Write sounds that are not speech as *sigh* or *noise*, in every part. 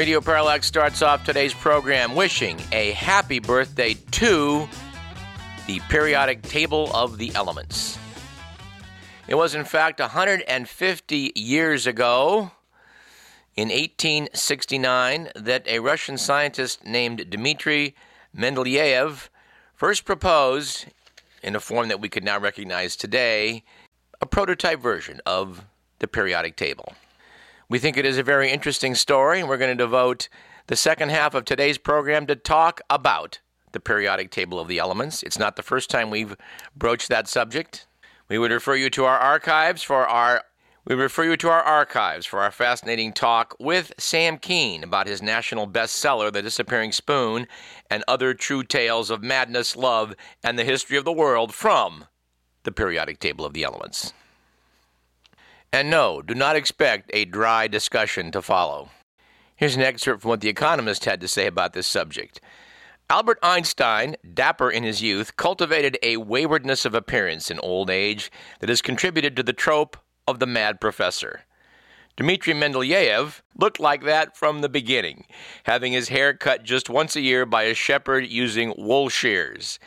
Radio Parallax starts off today's program wishing a happy birthday to the periodic table of the elements. It was, in fact, 150 years ago, in 1869, that a Russian scientist named Dmitry Mendeleev first proposed, in a form that we could now recognize today, a prototype version of the periodic table. We think it is a very interesting story, and we're going to devote the second half of today's program to talk about the periodic table of the elements. It's not the first time we've broached that subject. We would refer you to our archives for our we refer you to our archives for our fascinating talk with Sam Kean about his national bestseller, The Disappearing Spoon, and other true tales of madness, love, and the history of the world from the periodic table of the elements. And no, do not expect a dry discussion to follow. Here's an excerpt from what The Economist had to say about this subject. Albert Einstein, dapper in his youth, cultivated a waywardness of appearance in old age that has contributed to the trope of the mad professor. Dmitry Mendeleev looked like that from the beginning, having his hair cut just once a year by a shepherd using wool shears.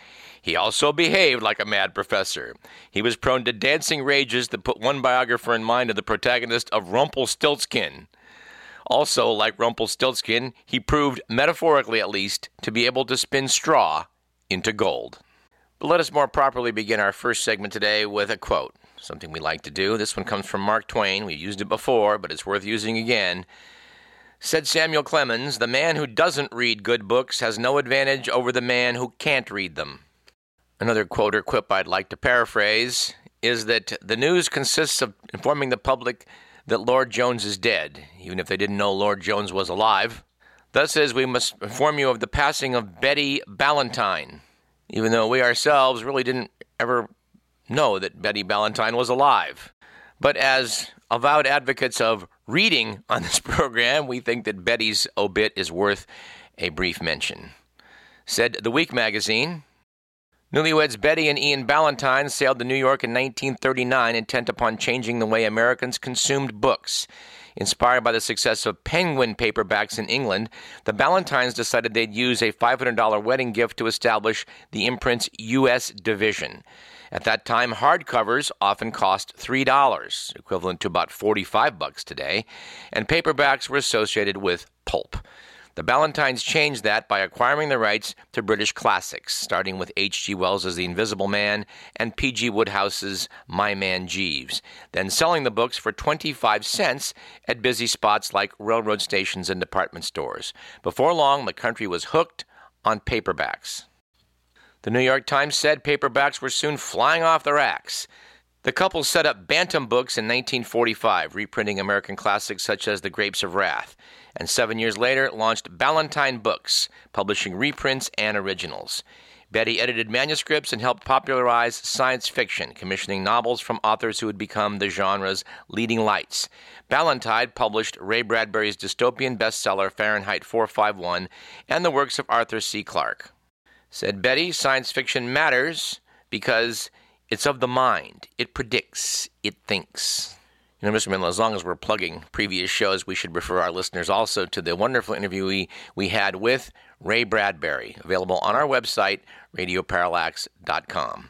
He also behaved like a mad professor. He was prone to dancing rages that put one biographer in mind of the protagonist of Rumpelstiltskin. Also, like Rumpelstiltskin, he proved, metaphorically at least, to be able to spin straw into gold. But let us more properly begin our first segment today with a quote, something we like to do. This one comes from Mark Twain. We've used it before, but it's worth using again. Said Samuel Clemens, The man who doesn't read good books has no advantage over the man who can't read them. Another quote or quip I'd like to paraphrase is that the news consists of informing the public that Lord Jones is dead, even if they didn't know Lord Jones was alive. Thus is we must inform you of the passing of Betty Ballantine, even though we ourselves really didn't ever know that Betty Ballantine was alive. But as avowed advocates of reading on this *laughs* program, we think that Betty's obit is worth a brief mention. Said The Week magazine, Newlyweds Betty and Ian Ballantine sailed to New York in 1939, intent upon changing the way Americans consumed books. Inspired by the success of Penguin paperbacks in England, the Ballantines decided they'd use a $500 wedding gift to establish the imprint's U.S. division. At that time, hardcovers often cost $3, equivalent to about 45 bucks today, and paperbacks were associated with pulp. The Ballantines changed that by acquiring the rights to British classics, starting with H.G. Wells' The Invisible Man and P.G. Wodehouse's My Man Jeeves, then selling the books for 25 cents at busy spots like railroad stations and department stores. Before long, the country was hooked on paperbacks. The New York Times said paperbacks were soon flying off the racks. The couple set up Bantam Books in 1945, reprinting American classics such as The Grapes of Wrath, and seven years later launched Ballantine Books, publishing reprints and originals. Betty edited manuscripts and helped popularize science fiction, commissioning novels from authors who would become the genre's leading lights. Ballantine published Ray Bradbury's dystopian bestseller Fahrenheit 451 and the works of Arthur C. Clarke. Said Betty, science fiction matters because it's of the mind. It predicts. It thinks. You know, Mr. Mendel, as long as we're plugging previous shows, we should refer our listeners also to the wonderful interview we, we had with Ray Bradbury, available on our website, radioparallax.com.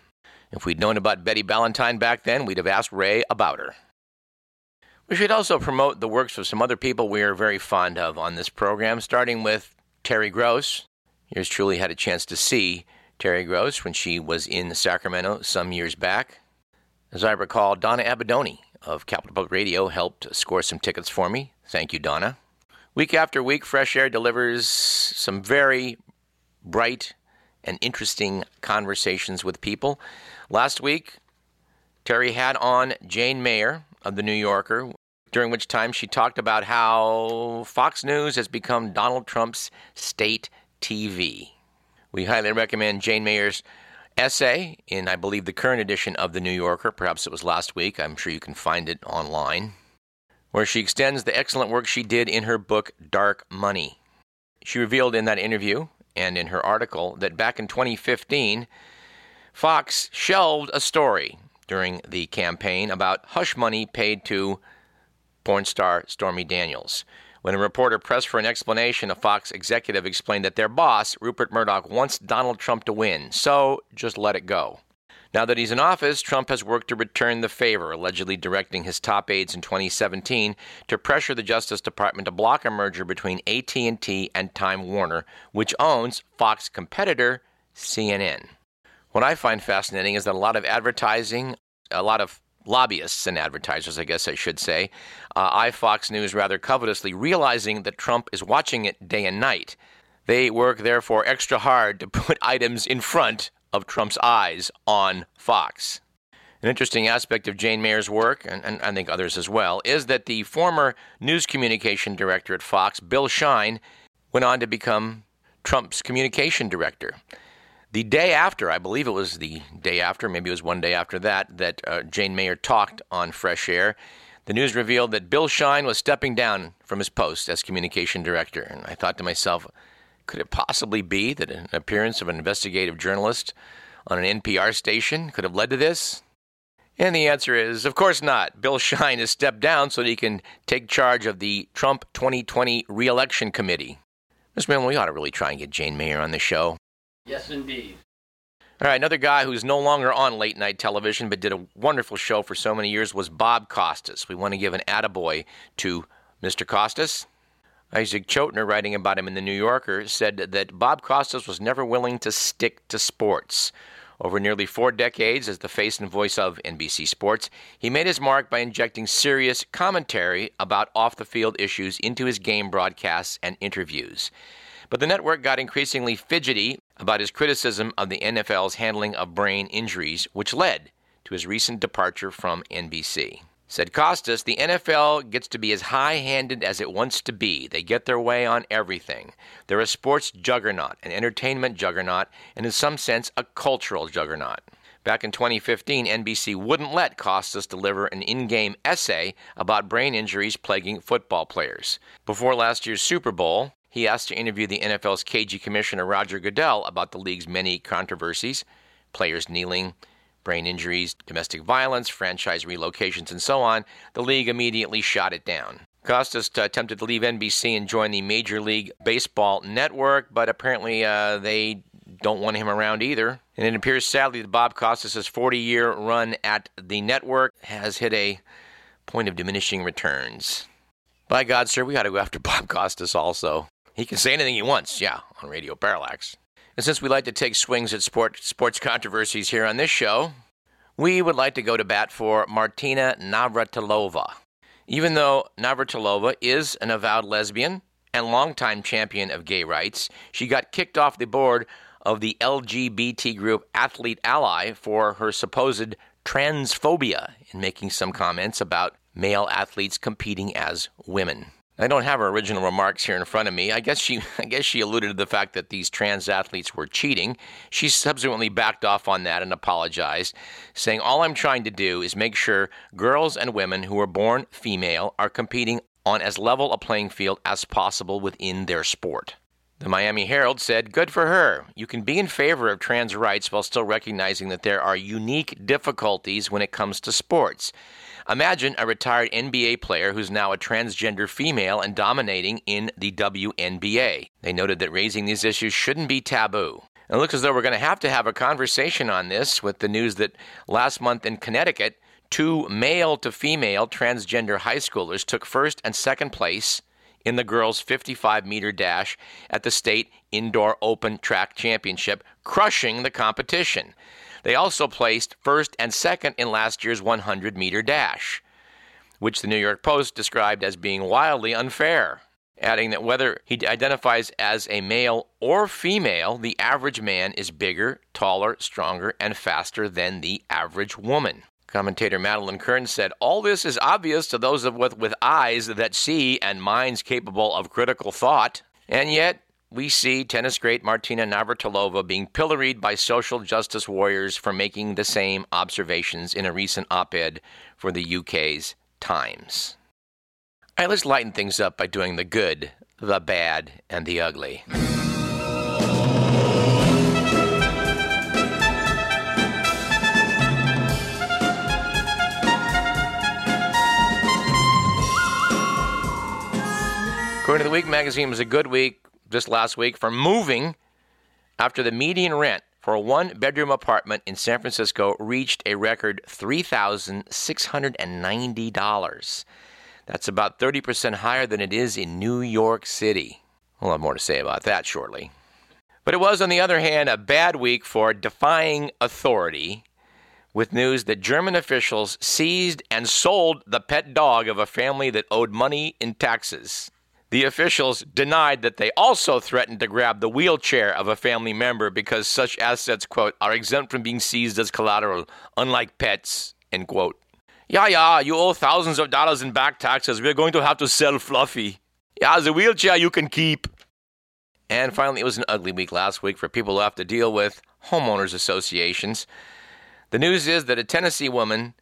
If we'd known about Betty Ballantine back then, we'd have asked Ray about her. We should also promote the works of some other people we are very fond of on this program, starting with Terry Gross. Yours truly had a chance to see Terry Gross when she was in Sacramento some years back. As I recall, Donna Abadoni of Capital Public Radio helped score some tickets for me. Thank you, Donna. Week after week, Fresh Air delivers some very bright and interesting conversations with people. Last week, Terry had on Jane Mayer of The New Yorker during which time she talked about how Fox News has become Donald Trump's state TV. We highly recommend Jane Mayer's essay in, I believe, the current edition of The New Yorker. Perhaps it was last week. I'm sure you can find it online, where she extends the excellent work she did in her book, Dark Money. She revealed in that interview and in her article that back in 2015, Fox shelved a story during the campaign about hush money paid to porn star Stormy Daniels. When a reporter pressed for an explanation, a Fox executive explained that their boss, Rupert Murdoch, wants Donald Trump to win, so just let it go. Now that he's in office, Trump has worked to return the favor, allegedly directing his top aides in 2017 to pressure the Justice Department to block a merger between AT&T and Time Warner, which owns Fox competitor CNN. What I find fascinating is that a lot of advertising, a lot of lobbyists and advertisers, I guess I should say, uh, Fox News rather covetously, realizing that Trump is watching it day and night. They work, therefore, extra hard to *laughs* put items in front of Trump's eyes on Fox. An interesting aspect of Jane Mayer's work, and, and, I think others as well, is that the former news communication director at Fox, Bill Shine, went on to become Trump's communication director. The day after, I believe it was the day after, maybe it was one day after that, that uh, Jane Mayer talked on Fresh Air, the news revealed that Bill Shine was stepping down from his post as communication director. And I thought to myself, could it possibly be that an appearance of an investigative journalist on an NPR station could have led to this? And the answer is, of course not. Bill Shine has stepped down so that he can take charge of the Trump 2020 reelection committee. Mr. Man, we ought to really try and get Jane Mayer on the show. Yes, indeed. All right, another guy who's no longer on late night television but did a wonderful show for so many years was Bob Costas. We want to give an attaboy to Mr. Costas. Isaac Chotiner, writing about him in The New Yorker, said that Bob Costas was never willing to stick to sports. Over nearly four decades as the face and voice of NBC Sports, he made his mark by injecting serious commentary about off the field issues into his game broadcasts and interviews. But the network got increasingly fidgety about his criticism of the NFL's handling of brain injuries, which led to his recent departure from NBC. Said Costas, the NFL gets to be as high handed as it wants to be. They get their way on everything. They're a sports juggernaut, an entertainment juggernaut, and in some sense, a cultural juggernaut. Back in 2015, NBC wouldn't let Costas deliver an in game essay about brain injuries plaguing football players. Before last year's Super Bowl, he asked to interview the NFL's KG commissioner Roger Goodell about the league's many controversies players kneeling, brain injuries, domestic violence, franchise relocations, and so on. The league immediately shot it down. Costas attempted to leave NBC and join the Major League Baseball network, but apparently uh, they don't want him around either. And it appears sadly that Bob Costas' 40 year run at the network has hit a point of diminishing returns. By God, sir, we got to go after *laughs* Bob Costas also. He can say anything he wants, yeah, on Radio Parallax. And since we like to take swings at sport, sports controversies here on this show, we would like to go to bat for Martina Navratilova. Even though Navratilova is an avowed lesbian and longtime champion of gay rights, she got kicked off the board of the LGBT group Athlete Ally for her supposed transphobia in making some comments about male athletes competing as women. I don't have her original remarks here in front of me. I guess she *laughs* I guess she alluded to the fact that these trans athletes were cheating. She subsequently backed off on that and apologized, saying all I'm trying to do is make sure girls and women who are born female are competing on as level a playing field as possible within their sport. The Miami Herald said, Good for her. You can be in favor of trans rights while still recognizing that there are unique difficulties when it comes to sports. Imagine a retired NBA player who's now a transgender female and dominating in the WNBA. They noted that raising these issues shouldn't be taboo. It looks as though we're going to have to have a conversation on this with the news that last month in Connecticut, two male to female transgender high schoolers took first and second place in the girls' 55 meter dash at the state indoor open track championship, crushing the competition. They also placed first and second in last year's 100 meter dash, which the New York Post described as being wildly unfair, adding that whether he identifies as a male or female, the average man is bigger, taller, stronger, and faster than the average woman. Commentator Madeline Kern said, All this is obvious to those with, with eyes that see and minds capable of critical thought. And yet, we see tennis great Martina Navratilova being pilloried by social justice warriors for making the same observations in a recent op ed for the UK's Times. All right, let's lighten things up by doing the good, the bad, and the ugly. According to the Week magazine, it was a good week this last week for moving after the median rent for a one bedroom apartment in San Francisco reached a record $3,690. That's about 30% higher than it is in New York City. We'll have more to say about that shortly. But it was, on the other hand, a bad week for defying authority with news that German officials seized and sold the pet dog of a family that owed money in taxes. The officials denied that they also threatened to grab the wheelchair of a family member because such assets, quote, are exempt from being seized as collateral, unlike pets, end quote. Yeah, yeah, you owe thousands of dollars in back taxes. We're going to have to sell Fluffy. Yeah, the wheelchair you can keep. And finally, it was an ugly week last week for people who have to deal with homeowners associations. The news is that a Tennessee woman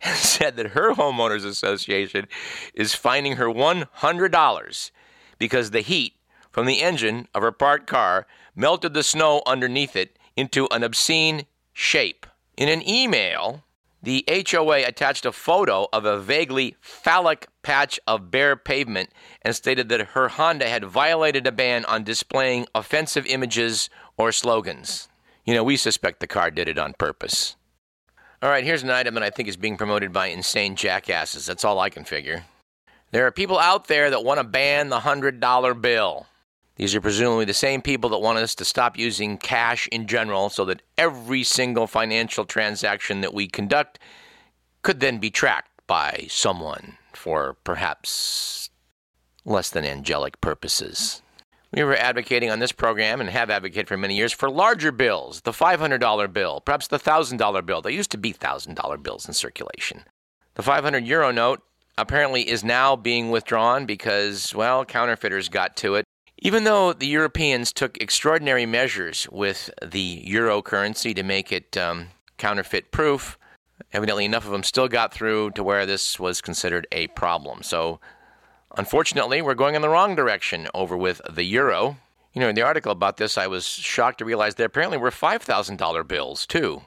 *laughs* said that her homeowners association is fining her $100 because the heat from the engine of her parked car melted the snow underneath it into an obscene shape. In an email, the HOA attached a photo of a vaguely phallic patch of bare pavement and stated that her Honda had violated a ban on displaying offensive images or slogans. You know, we suspect the car did it on purpose. All right, here's an item that I think is being promoted by insane jackasses. That's all I can figure. There are people out there that want to ban the $100 bill. These are presumably the same people that want us to stop using cash in general so that every single financial transaction that we conduct could then be tracked by someone for perhaps less than angelic purposes. We were advocating on this program and have advocated for many years for larger bills, the $500 bill, perhaps the $1,000 bill. There used to be $1,000 bills in circulation. The 500 euro note apparently is now being withdrawn because, well, counterfeiters got to it. Even though the Europeans took extraordinary measures with the euro currency to make it um, counterfeit proof, evidently enough of them still got through to where this was considered a problem. So Unfortunately, we're going in the wrong direction over with the euro. You know, in the article about this, I was shocked to realize there apparently were $5,000 bills, too.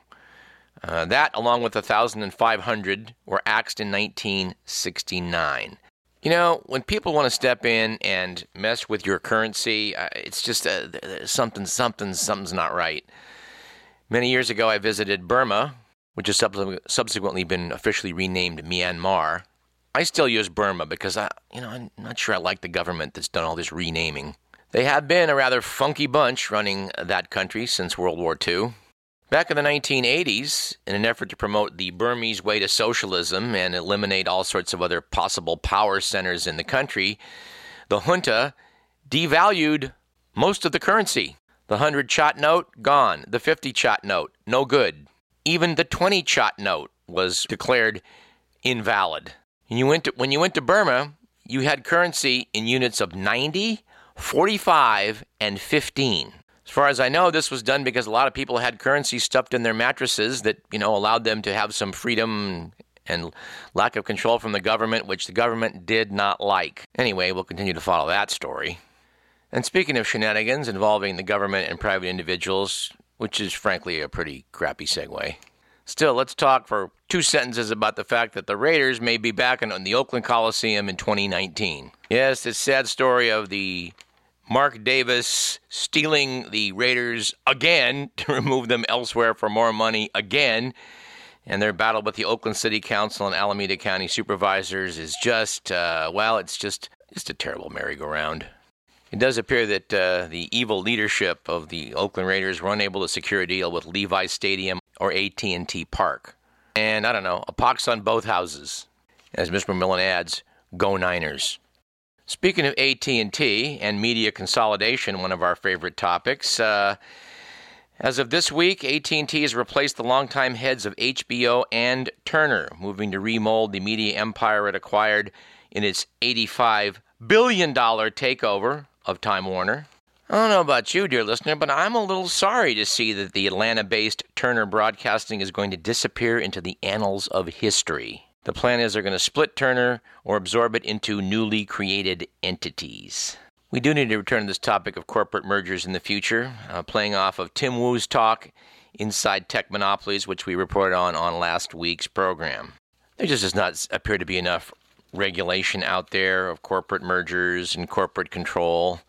Uh, that, along with the 1,500, were axed in 1969. You know, when people want to step in and mess with your currency, uh, it's just uh, something, something, something's not right. Many years ago, I visited Burma, which has subsequently been officially renamed Myanmar. I still use Burma because I, you know, I'm not sure I like the government that's done all this renaming. They have been a rather funky bunch running that country since World War II. Back in the 1980s, in an effort to promote the Burmese way to socialism and eliminate all sorts of other possible power centers in the country, the junta devalued most of the currency. The 100 kyat note, gone. The 50 kyat note, no good. Even the 20 kyat note was declared invalid. And you went to, when you went to Burma, you had currency in units of 90, 45, and 15. As far as I know, this was done because a lot of people had currency stuffed in their mattresses that, you know, allowed them to have some freedom and lack of control from the government, which the government did not like. Anyway, we'll continue to follow that story. And speaking of shenanigans involving the government and private individuals, which is frankly a pretty crappy segue. Still, let's talk for two sentences about the fact that the Raiders may be back in the Oakland Coliseum in 2019. Yes, this sad story of the Mark Davis stealing the Raiders again *laughs* to remove them elsewhere for more money again. And their battle with the Oakland City Council and Alameda County supervisors is just, uh, well, it's just, just a terrible merry-go-round. It does appear that uh, the evil leadership of the Oakland Raiders were unable to secure a deal with Levi Stadium or AT&T Park. And I don't know, a pox on both houses. As Mr. Millen adds, go Niners. Speaking of AT&T and media consolidation, one of our favorite topics, uh, As of this week, AT&T has replaced the longtime heads of HBO and Turner, moving to remold the media empire it acquired in its $85 billion takeover of Time Warner. I don't know about you, dear listener, but I'm a little sorry to see that the Atlanta based Turner Broadcasting is going to disappear into the annals of history. The plan is they're going to split Turner or absorb it into newly created entities. We do need to return to this topic of corporate mergers in the future, uh, playing off of Tim Wu's talk inside Tech Monopolies, which we reported on on last week's program. There just does not appear to be enough regulation out there of corporate mergers and corporate control.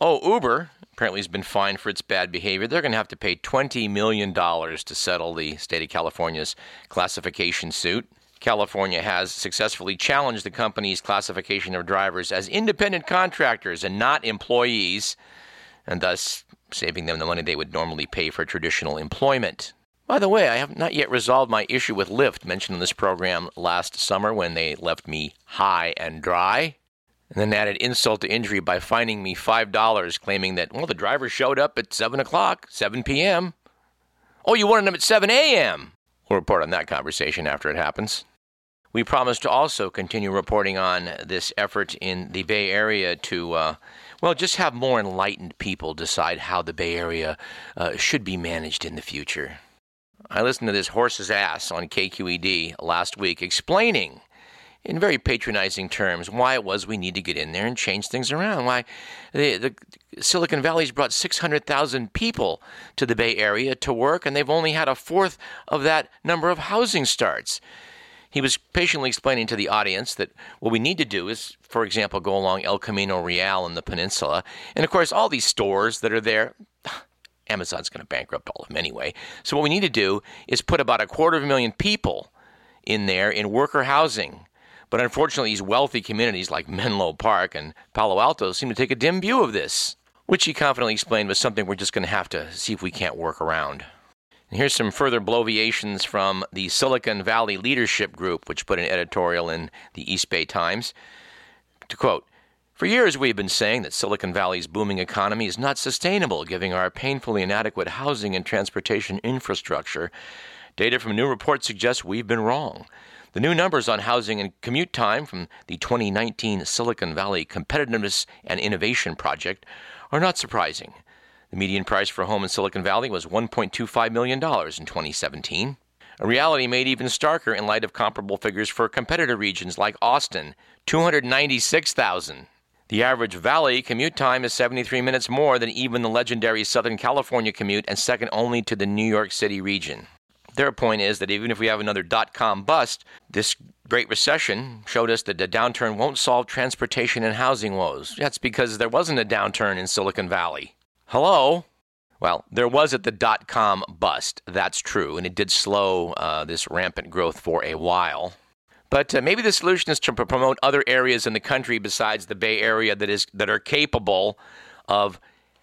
Oh, Uber apparently has been fined for its bad behavior. They're going to have to pay $20 million to settle the state of California's classification suit. California has successfully challenged the company's classification of drivers as independent contractors and not employees, and thus saving them the money they would normally pay for traditional employment. By the way, I have not yet resolved my issue with Lyft mentioned in this program last summer when they left me high and dry and then added insult to injury by fining me $5, claiming that, well, the driver showed up at 7 o'clock, 7 p.m. Oh, you wanted him at 7 a.m. We'll report on that conversation after it happens. We promise to also continue reporting on this effort in the Bay Area to, uh, well, just have more enlightened people decide how the Bay Area uh, should be managed in the future. I listened to this horse's ass on KQED last week explaining in very patronizing terms why it was we need to get in there and change things around. Why the, the Silicon Valley's brought 600,000 people to the Bay Area to work, and they've only had a fourth of that number of housing starts. He was patiently explaining to the audience that what we need to do is, for example, go along El Camino Real in the peninsula. And of course, all these stores that are there, Amazon's going to bankrupt all of them anyway. So, what we need to do is put about a quarter of a million people in there in worker housing but unfortunately, these wealthy communities like Menlo Park and Palo Alto seem to take a dim view of this, which he confidently explained was something we're just going to have to see if we can't work around. And here's some further bloviations from the Silicon Valley Leadership Group, which put an editorial in the East Bay Times. To quote, for years, we've been saying that Silicon Valley's booming economy is not sustainable, given our painfully inadequate housing and transportation infrastructure. Data from new reports suggest we've been wrong. The new numbers on housing and commute time from the 2019 Silicon Valley Competitiveness and Innovation Project are not surprising. The median price for a home in Silicon Valley was $1.25 million in 2017, a reality made even starker in light of comparable figures for competitor regions like Austin, 296,000. The average valley commute time is 73 minutes more than even the legendary Southern California commute and second only to the New York City region. Their point is that even if we have another dot com bust, this Great Recession showed us that the downturn won't solve transportation and housing woes. That's because there wasn't a downturn in Silicon Valley. Hello? Well, there was at the dot com bust. That's true, and it did slow uh, this rampant growth for a while. But uh, maybe the solution is to promote other areas in the country besides the Bay Area that is that are capable of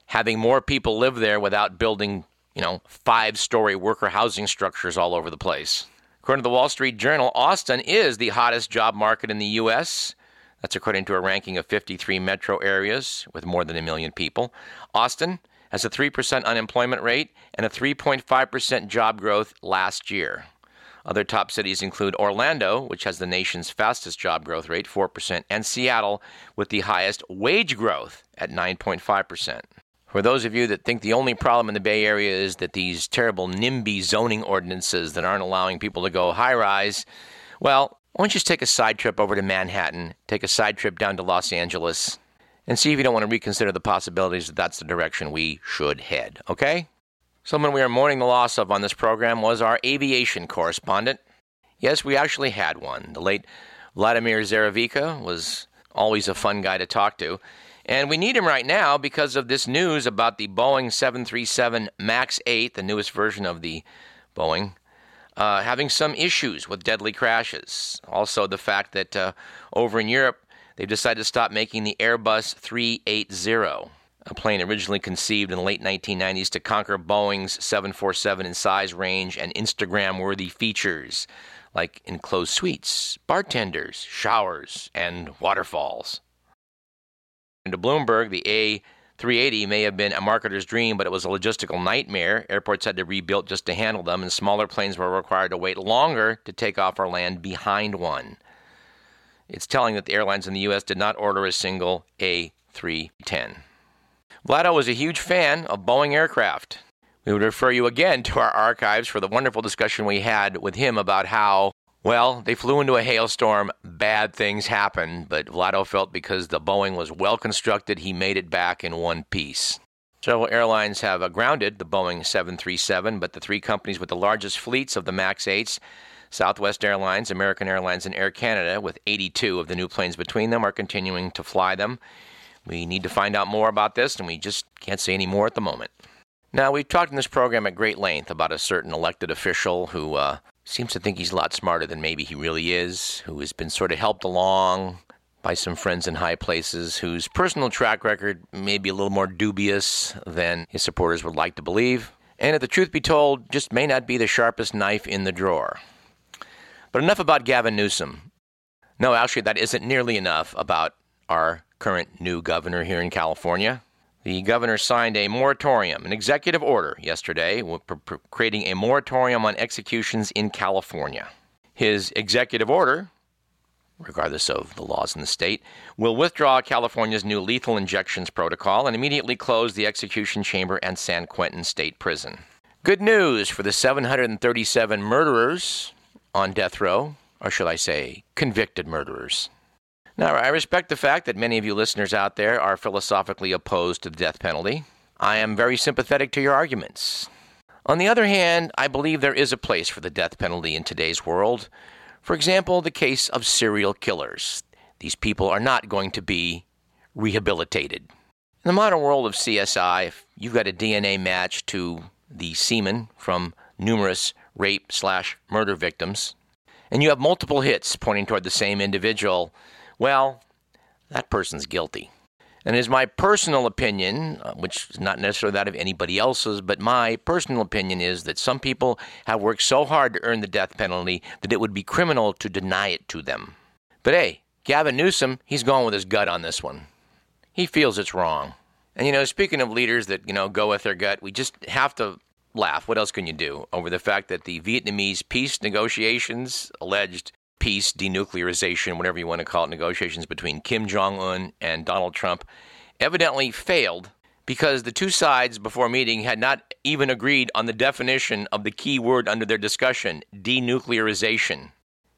having more people live there without building you know, five story worker housing structures all over the place. According to the Wall Street Journal, Austin is the hottest job market in the U.S. That's according to a ranking of 53 metro areas with more than a million people. Austin has a 3% unemployment rate and a 3.5% job growth last year. Other top cities include Orlando, which has the nation's fastest job growth rate, 4%, and Seattle, with the highest wage growth at 9.5%. For those of you that think the only problem in the Bay Area is that these terrible NIMBY zoning ordinances that aren't allowing people to go high rise, well, why don't you just take a side trip over to Manhattan, take a side trip down to Los Angeles, and see if you don't want to reconsider the possibilities that that's the direction we should head, okay? Someone we are mourning the loss of on this program was our aviation correspondent. Yes, we actually had one. The late Vladimir Zaravica was always a fun guy to talk to. And we need him right now because of this news about the Boeing 737 MAX 8, the newest version of the Boeing, uh, having some issues with deadly crashes. Also, the fact that uh, over in Europe, they've decided to stop making the Airbus 380, a plane originally conceived in the late 1990s to conquer Boeing's 747 in size, range, and Instagram worthy features like enclosed suites, bartenders, showers, and waterfalls to Bloomberg, the A 380 may have been a marketer's dream, but it was a logistical nightmare. Airports had to rebuild just to handle them, and smaller planes were required to wait longer to take off or land behind one. It's telling that the airlines in the U.S. did not order a single A310. Vlado was a huge fan of Boeing aircraft. We would refer you again to our archives for the wonderful discussion we had with him about how well, they flew into a hailstorm. Bad things happened, but Vlado felt because the Boeing was well constructed, he made it back in one piece. Several airlines have uh, grounded the Boeing 737, but the three companies with the largest fleets of the MAX 8s, Southwest Airlines, American Airlines, and Air Canada, with 82 of the new planes between them, are continuing to fly them. We need to find out more about this, and we just can't say any more at the moment. Now, we've talked in this program at great length about a certain elected official who uh, seems to think he's a lot smarter than maybe he really is, who has been sort of helped along by some friends in high places, whose personal track record may be a little more dubious than his supporters would like to believe, and if the truth be told, just may not be the sharpest knife in the drawer. But enough about Gavin Newsom. No, actually, that isn't nearly enough about our current new governor here in California. The governor signed a moratorium, an executive order yesterday, creating a moratorium on executions in California. His executive order, regardless of the laws in the state, will withdraw California's new lethal injections protocol and immediately close the execution chamber and San Quentin State Prison. Good news for the 737 murderers on death row, or should I say, convicted murderers. Now, I respect the fact that many of you listeners out there are philosophically opposed to the death penalty. I am very sympathetic to your arguments. On the other hand, I believe there is a place for the death penalty in today's world. For example, the case of serial killers. These people are not going to be rehabilitated. In the modern world of CSI, if you've got a DNA match to the semen from numerous rape slash murder victims, and you have multiple hits pointing toward the same individual, well, that person's guilty. And it is my personal opinion, uh, which is not necessarily that of anybody else's, but my personal opinion is that some people have worked so hard to earn the death penalty that it would be criminal to deny it to them. But hey, Gavin Newsom, he's going with his gut on this one. He feels it's wrong. And you know, speaking of leaders that, you know, go with their gut, we just have to laugh. What else can you do over the fact that the Vietnamese peace negotiations alleged peace, denuclearization, whatever you want to call it, negotiations between Kim Jong un and Donald Trump evidently failed because the two sides before meeting had not even agreed on the definition of the key word under their discussion denuclearization.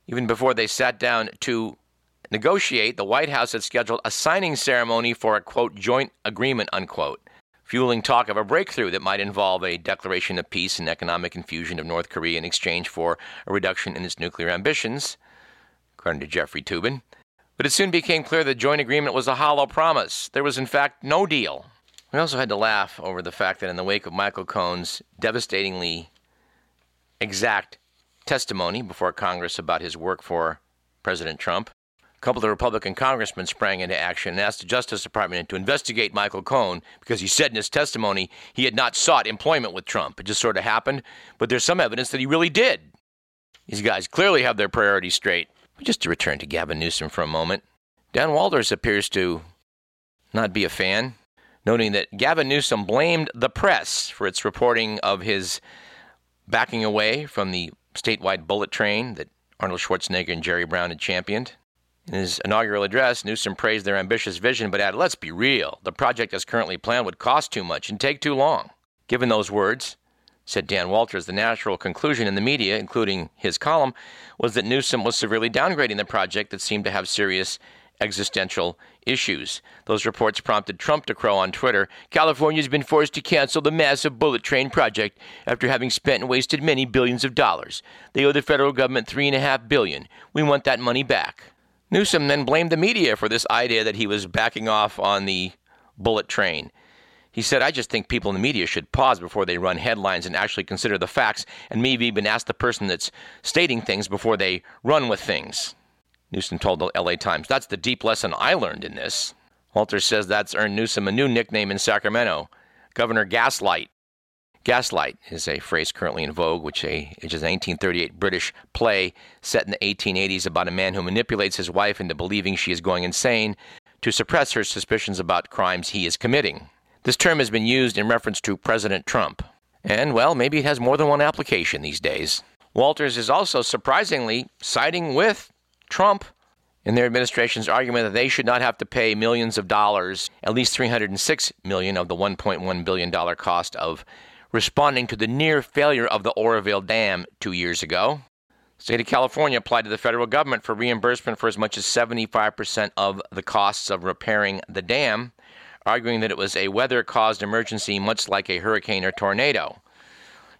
Even before they sat down to negotiate, the White House had scheduled a signing ceremony for a quote joint agreement unquote, fueling talk of a breakthrough that might involve a declaration of peace and economic infusion of North Korea in exchange for a reduction in its nuclear ambitions according to Jeffrey Toobin. But it soon became clear the joint agreement was a hollow promise. There was, in fact, no deal. We also had to laugh over the fact that in the wake of Michael Cohen's devastatingly exact testimony before Congress about his work for President Trump, a couple of Republican congressmen sprang into action and asked the Justice Department to investigate Michael Cohen because he said in his testimony he had not sought employment with Trump. It just sort of happened, but there's some evidence that he really did. These guys clearly have their priorities straight. Just to return to Gavin Newsom for a moment, Dan Walters appears to not be a fan, noting that Gavin Newsom blamed the press for its reporting of his backing away from the statewide bullet train that Arnold Schwarzenegger and Jerry Brown had championed. In his inaugural address, Newsom praised their ambitious vision, but added, Let's be real. The project as currently planned would cost too much and take too long. Given those words, said Dan Walters, the natural conclusion in the media, including his column, was that Newsom was severely downgrading the project that seemed to have serious existential issues. Those reports prompted Trump to crow on Twitter California's been forced to cancel the massive bullet train project after having spent and wasted many billions of dollars. They owe the federal government three and a half billion. We want that money back. Newsom then blamed the media for this idea that he was backing off on the bullet train. He said, I just think people in the media should pause before they run headlines and actually consider the facts and maybe even ask the person that's stating things before they run with things. Newsom told the LA Times, That's the deep lesson I learned in this. Walter says that's earned Newsom a new nickname in Sacramento Governor Gaslight. Gaslight is a phrase currently in vogue, which is a 1938 British play set in the 1880s about a man who manipulates his wife into believing she is going insane to suppress her suspicions about crimes he is committing. This term has been used in reference to President Trump. And, well, maybe it has more than one application these days. Walters is also surprisingly siding with Trump in their administration's argument that they should not have to pay millions of dollars, at least 306 million of the 1.1 billion dollar cost of responding to the near failure of the Oroville Dam 2 years ago. The state of California applied to the federal government for reimbursement for as much as 75% of the costs of repairing the dam, arguing that it was a weather caused emergency much like a hurricane or tornado.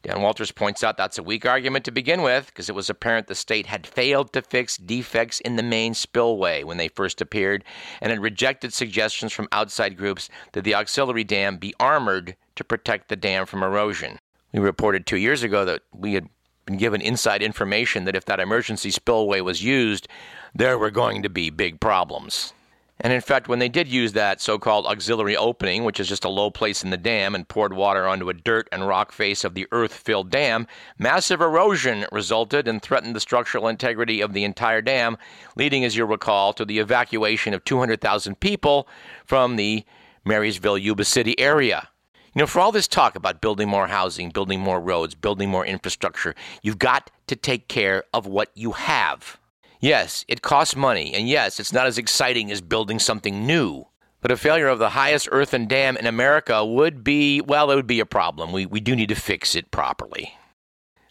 Dan Walters points out that's a weak argument to begin with because it was apparent the state had failed to fix defects in the main spillway when they first appeared and had rejected suggestions from outside groups that the auxiliary dam be armored to protect the dam from erosion. We reported two years ago that we had been given inside information that if that emergency spillway was used, there were going to be big problems. And in fact, when they did use that so called auxiliary opening, which is just a low place in the dam, and poured water onto a dirt and rock face of the earth filled dam, massive erosion resulted and threatened the structural integrity of the entire dam, leading, as you'll recall, to the evacuation of 200,000 people from the Marysville Yuba City area. You know, for all this talk about building more housing, building more roads, building more infrastructure, you've got to take care of what you have. Yes, it costs money, and yes, it's not as exciting as building something new. But a failure of the highest earthen dam in America would be, well, it would be a problem. We, we do need to fix it properly.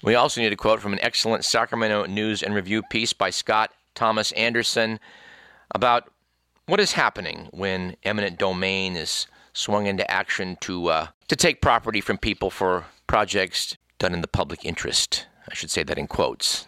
We also need a quote from an excellent Sacramento News and Review piece by Scott Thomas Anderson about what is happening when eminent domain is swung into action to, uh, to take property from people for projects done in the public interest. I should say that in quotes.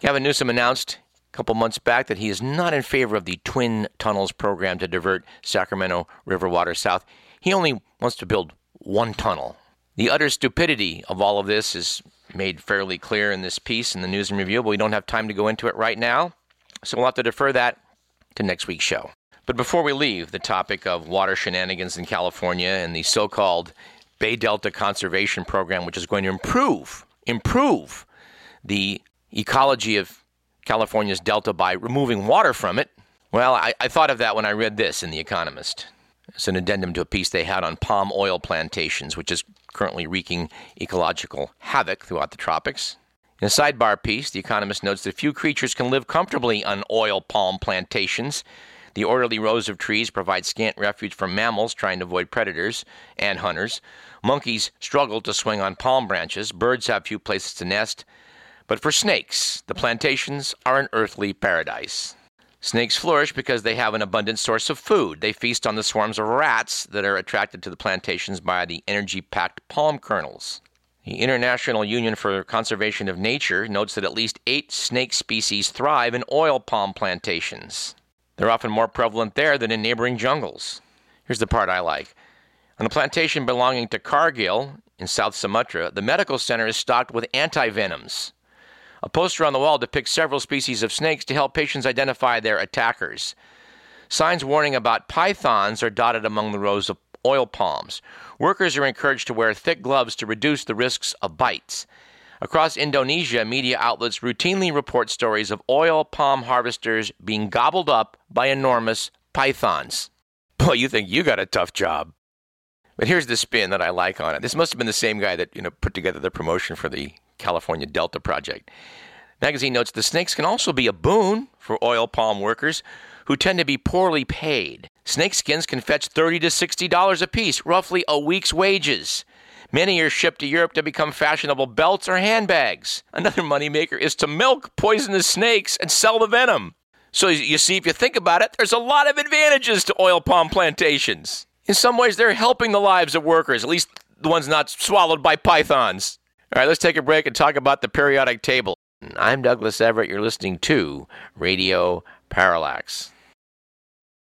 Gavin Newsom announced couple months back that he is not in favor of the Twin Tunnels program to divert Sacramento River water south. He only wants to build one tunnel. The utter stupidity of all of this is made fairly clear in this piece in the News and Review, but we don't have time to go into it right now, so we'll have to defer that to next week's show. But before we leave the topic of water shenanigans in California and the so called Bay Delta Conservation Program, which is going to improve, improve the ecology of California's delta by removing water from it. Well, I, I thought of that when I read this in The Economist. It's an addendum to a piece they had on palm oil plantations, which is currently wreaking ecological havoc throughout the tropics. In a sidebar piece, The Economist notes that few creatures can live comfortably on oil palm plantations. The orderly rows of trees provide scant refuge for mammals trying to avoid predators and hunters. Monkeys struggle to swing on palm branches. Birds have few places to nest. But for snakes, the plantations are an earthly paradise. Snakes flourish because they have an abundant source of food. They feast on the swarms of rats that are attracted to the plantations by the energy packed palm kernels. The International Union for Conservation of Nature notes that at least eight snake species thrive in oil palm plantations. They're often more prevalent there than in neighboring jungles. Here's the part I like. On a plantation belonging to Cargill in South Sumatra, the medical center is stocked with antivenoms. A poster on the wall depicts several species of snakes to help patients identify their attackers. Signs warning about pythons are dotted among the rows of oil palms. Workers are encouraged to wear thick gloves to reduce the risks of bites. Across Indonesia, media outlets routinely report stories of oil palm harvesters being gobbled up by enormous pythons. *laughs* Boy, you think you got a tough job. But here's the spin that I like on it. This must have been the same guy that, you know, put together the promotion for the California Delta Project. Magazine notes the snakes can also be a boon for oil palm workers who tend to be poorly paid. Snake skins can fetch 30 to $60 a piece, roughly a week's wages. Many are shipped to Europe to become fashionable belts or handbags. Another moneymaker is to milk poisonous snakes and sell the venom. So you see, if you think about it, there's a lot of advantages to oil palm plantations. In some ways, they're helping the lives of workers, at least the ones not swallowed by pythons. All right, let's take a break and talk about the periodic table. I'm Douglas Everett. You're listening to Radio Parallax.